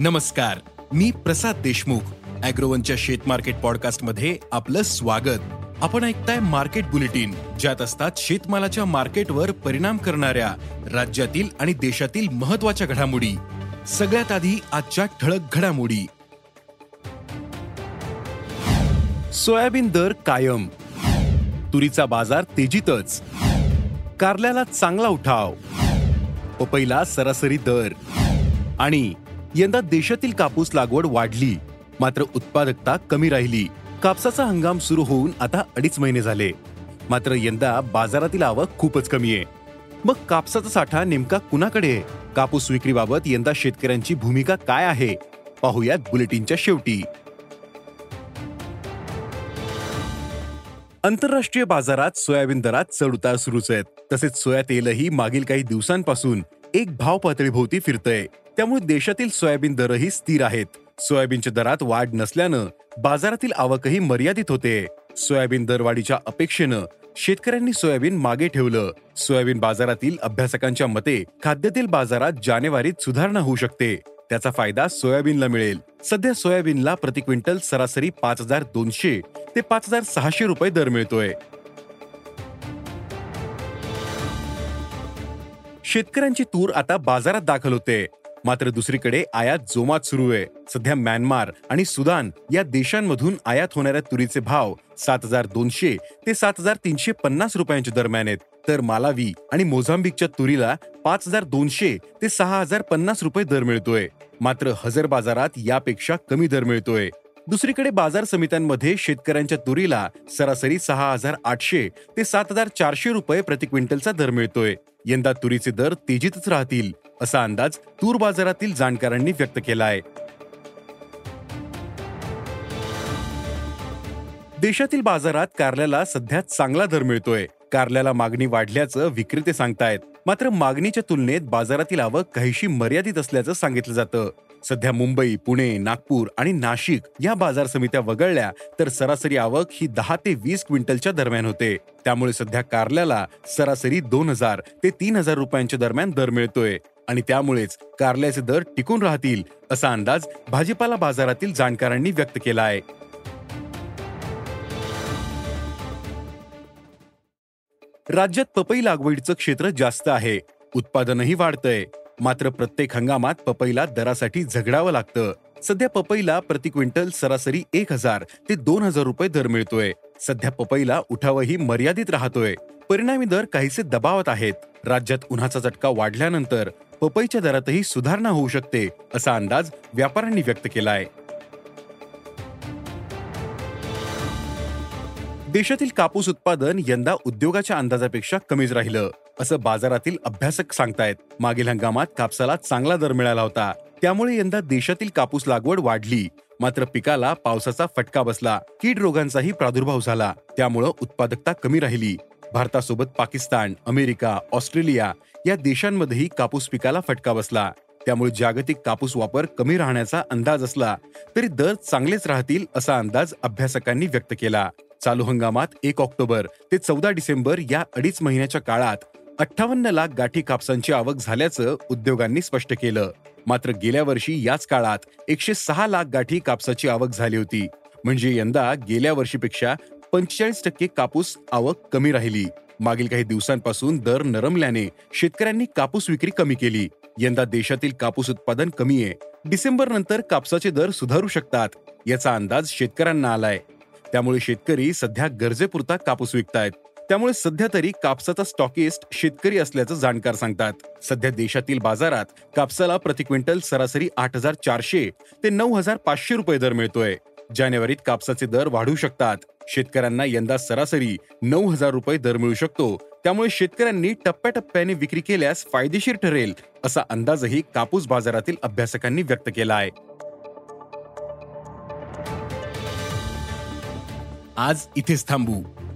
नमस्कार मी प्रसाद देशमुख अॅग्रोवनच्या शेत मार्केट पॉडकास्टमध्ये आपलं स्वागत. आपण ऐकताय मार्केट बुलेटिन ज्यात असतात शेतमालाच्या मार्केटवर परिणाम करणाऱ्या राज्यातील आणि देशातील महत्त्वाच्या घडामोडी. सगळ्यात आधी आजच्या ठळक घडामोडी. सोयाबीन दर कायम. तुरीचा बाजार तेजीतच. कारल्याला चांगला उठाव. पपईला सरासरी दर. आणि यंदा देशातील कापूस लागवड वाढली. मात्र उत्पादकता कमी राहिली. कापसाचा हंगाम सुरू होऊन आता अडीच महिने झाले. मात्र यंदा बाजारातील आवक खूपच कमी आहे. मग कापसाचा साठा नेमका कुणाकडे आहे? कापूस विक्रीबाबत यंदा शेतकऱ्यांची भूमिका काय आहे? पाहूयात बुलेटिनच्या शेवटी. आंतरराष्ट्रीय बाजारात सोयाबीन दरात चढ उतार सुरूच आहेत. तसेच सोया तेलही मागील काही दिवसांपासून एक भाव पातळीभोवती फिरतय. त्यामुळे देशातील सोयाबीन दरही स्थिर आहेत. सोयाबीनच्या दरात वाढ नसल्यानं बाजारातील आवकही मर्यादित होते. सोयाबीन दरवाढीच्या अपेक्षेनं शेतकऱ्यांनी सोयाबीन मागे ठेवलं. सोयाबीन बाजारातील अभ्यासकांच्या मते खाद्यतेल बाजारात जानेवारीत सुधारणा होऊ शकते. त्याचा फायदा सोयाबीनला मिळेल. सध्या सोयाबीनला प्रति क्विंटल सरासरी पाच हजार दोनशे ते पाच हजार सहाशे रुपये दर मिळतोय. शेतकऱ्यांची तूर आता बाजारात दाखल होते. मात्र दुसरीकडे आयात जोमात सुरू आहे. सध्या म्यानमार आणि सुदान या देशांमधून आयात होणाऱ्या तुरीचे भाव सात हजार दोनशे ते सात हजार तीनशे पन्नास रुपयांच्या दरम्यान आहेत. तर मालावी आणि मोझांबिकच्या तुरीला पाच हजार दोनशे ते सहा हजार पन्नास रुपये दर मिळतोय. मात्र हजर बाजारात यापेक्षा कमी दर मिळतोय. दुसरीकडे बाजार समित्यांमध्ये शेतकऱ्यांच्या तुरीला सरासरी सहा हजार आठशे ते सात हजार चारशे रुपये प्रति क्विंटलचा दर मिळतोय. यंदा तुरीचे दर तेजीतच राहतील असा अंदाज तूर बाजारातील जाणकारांनी व्यक्त केला आहे देशातील बाजारात कारल्याला सध्या चांगला दर मिळतोय. कारल्याला मागणी वाढल्याचं विक्रेते सांगतायत. मात्र मागणीच्या तुलनेत बाजारातील आवक काहीशी मर्यादित असल्याचं सांगितलं जातं. सध्या मुंबई पुणे नागपूर आणि नाशिक या बाजार समित्या वगळल्या तर सरासरी आवक ही दहा ते वीस क्विंटलच्या दरम्यान होते. त्यामुळे सध्या कारल्याला सरासरी दोन हजार ते तीन हजार रुपयांच्या दरम्यान दर मिळतोय आणि त्यामुळेच कारल्याचे दर टिकून राहतील असा अंदाज भाजीपाला बाजारातील जाणकारांनी व्यक्त केला आहे. राज्यात पपई लागवडीचं क्षेत्र जास्त आहे. उत्पादनही वाढतंय. मात्र प्रत्येक हंगामात पपईला दरासाठी झगडावं लागतं. सध्या पपईला प्रति क्विंटल सरासरी एक हजार ते दोन हजार रुपये दर मिळतोय. सध्या पपईला उठावही मर्यादित राहतोय. परिणामी दर काहीसे दबावत आहेत. राज्यात उन्हाचा चटका वाढल्यानंतर पपईच्या दरातही सुधारणा होऊ शकते असा अंदाज व्यापाऱ्यांनी व्यक्त केला आहे देशातील कापूस उत्पादन यंदा उद्योगाच्या अंदाजापेक्षा कमीच राहिलं. असं बाजारातील अभ्यासक सांगतायत. मागील हंगामात कापसाला चांगला दर मिळाला होता. त्यामुळे यंदा देशातील कापूस लागवड वाढली. मात्र पिकाला पावसाचा फटका बसला. कीड रोगांचाही प्रादुर्भाव झाला. त्यामुळं उत्पादकता कमी राहिली. भारतासोबत पाकिस्तान अमेरिका ऑस्ट्रेलिया या देशांमध्येही कापूस पिकाला फटका बसला. त्यामुळे जागतिक कापूस वापर कमी राहण्याचा अंदाज असला तरी दर चांगलेच राहतील असा अंदाज अभ्यासकांनी व्यक्त केला. चालू हंगामात एक ऑक्टोबर ते चौदा डिसेंबर या अडीच महिन्याच्या काळात अठ्ठावन्न लाख गाठी कापसांची आवक झाल्याचं उद्योगांनी स्पष्ट केलं. मात्र गेल्या वर्षी याच काळात एकशे सहा लाख गाठी कापसाची आवक झाली होती. म्हणजे यंदा गेल्या वर्षीपेक्षा पंचेचाळीस टक्के कापूस आवक कमी राहिली. मागील काही दिवसांपासून दर नरमल्याने शेतकऱ्यांनी कापूस विक्री कमी केली. यंदा देशातील कापूस उत्पादन कमी आहे. डिसेंबर नंतर कापसाचे दर सुधारू शकतात याचा अंदाज शेतकऱ्यांना आलाय. त्यामुळे शेतकरी सध्या गरजेपुरता कापूस विकतायत. त्यामुळे सध्या तरी कापसाचा स्टॉकिस्ट शेतकरी असल्याचं जाणकार सांगतात. सध्या देशातील बाजारात कापसाला प्रति क्विंटल सरासरी आठ हजार चारशे ते नऊ हजार पाचशे रुपये दर मिळतोय. जानेवारीत कापसाचे दर वाढू शकतात. शेतकऱ्यांना यंदा सरासरी नऊ हजार रुपये दर मिळू शकतो. त्यामुळे शेतकऱ्यांनी टप्प्याटप्प्याने विक्री केल्यास फायदेशीर ठरेल असा अंदाजही कापूस बाजारातील अभ्यासकांनी व्यक्त केला आहे आज इथेच थांबू.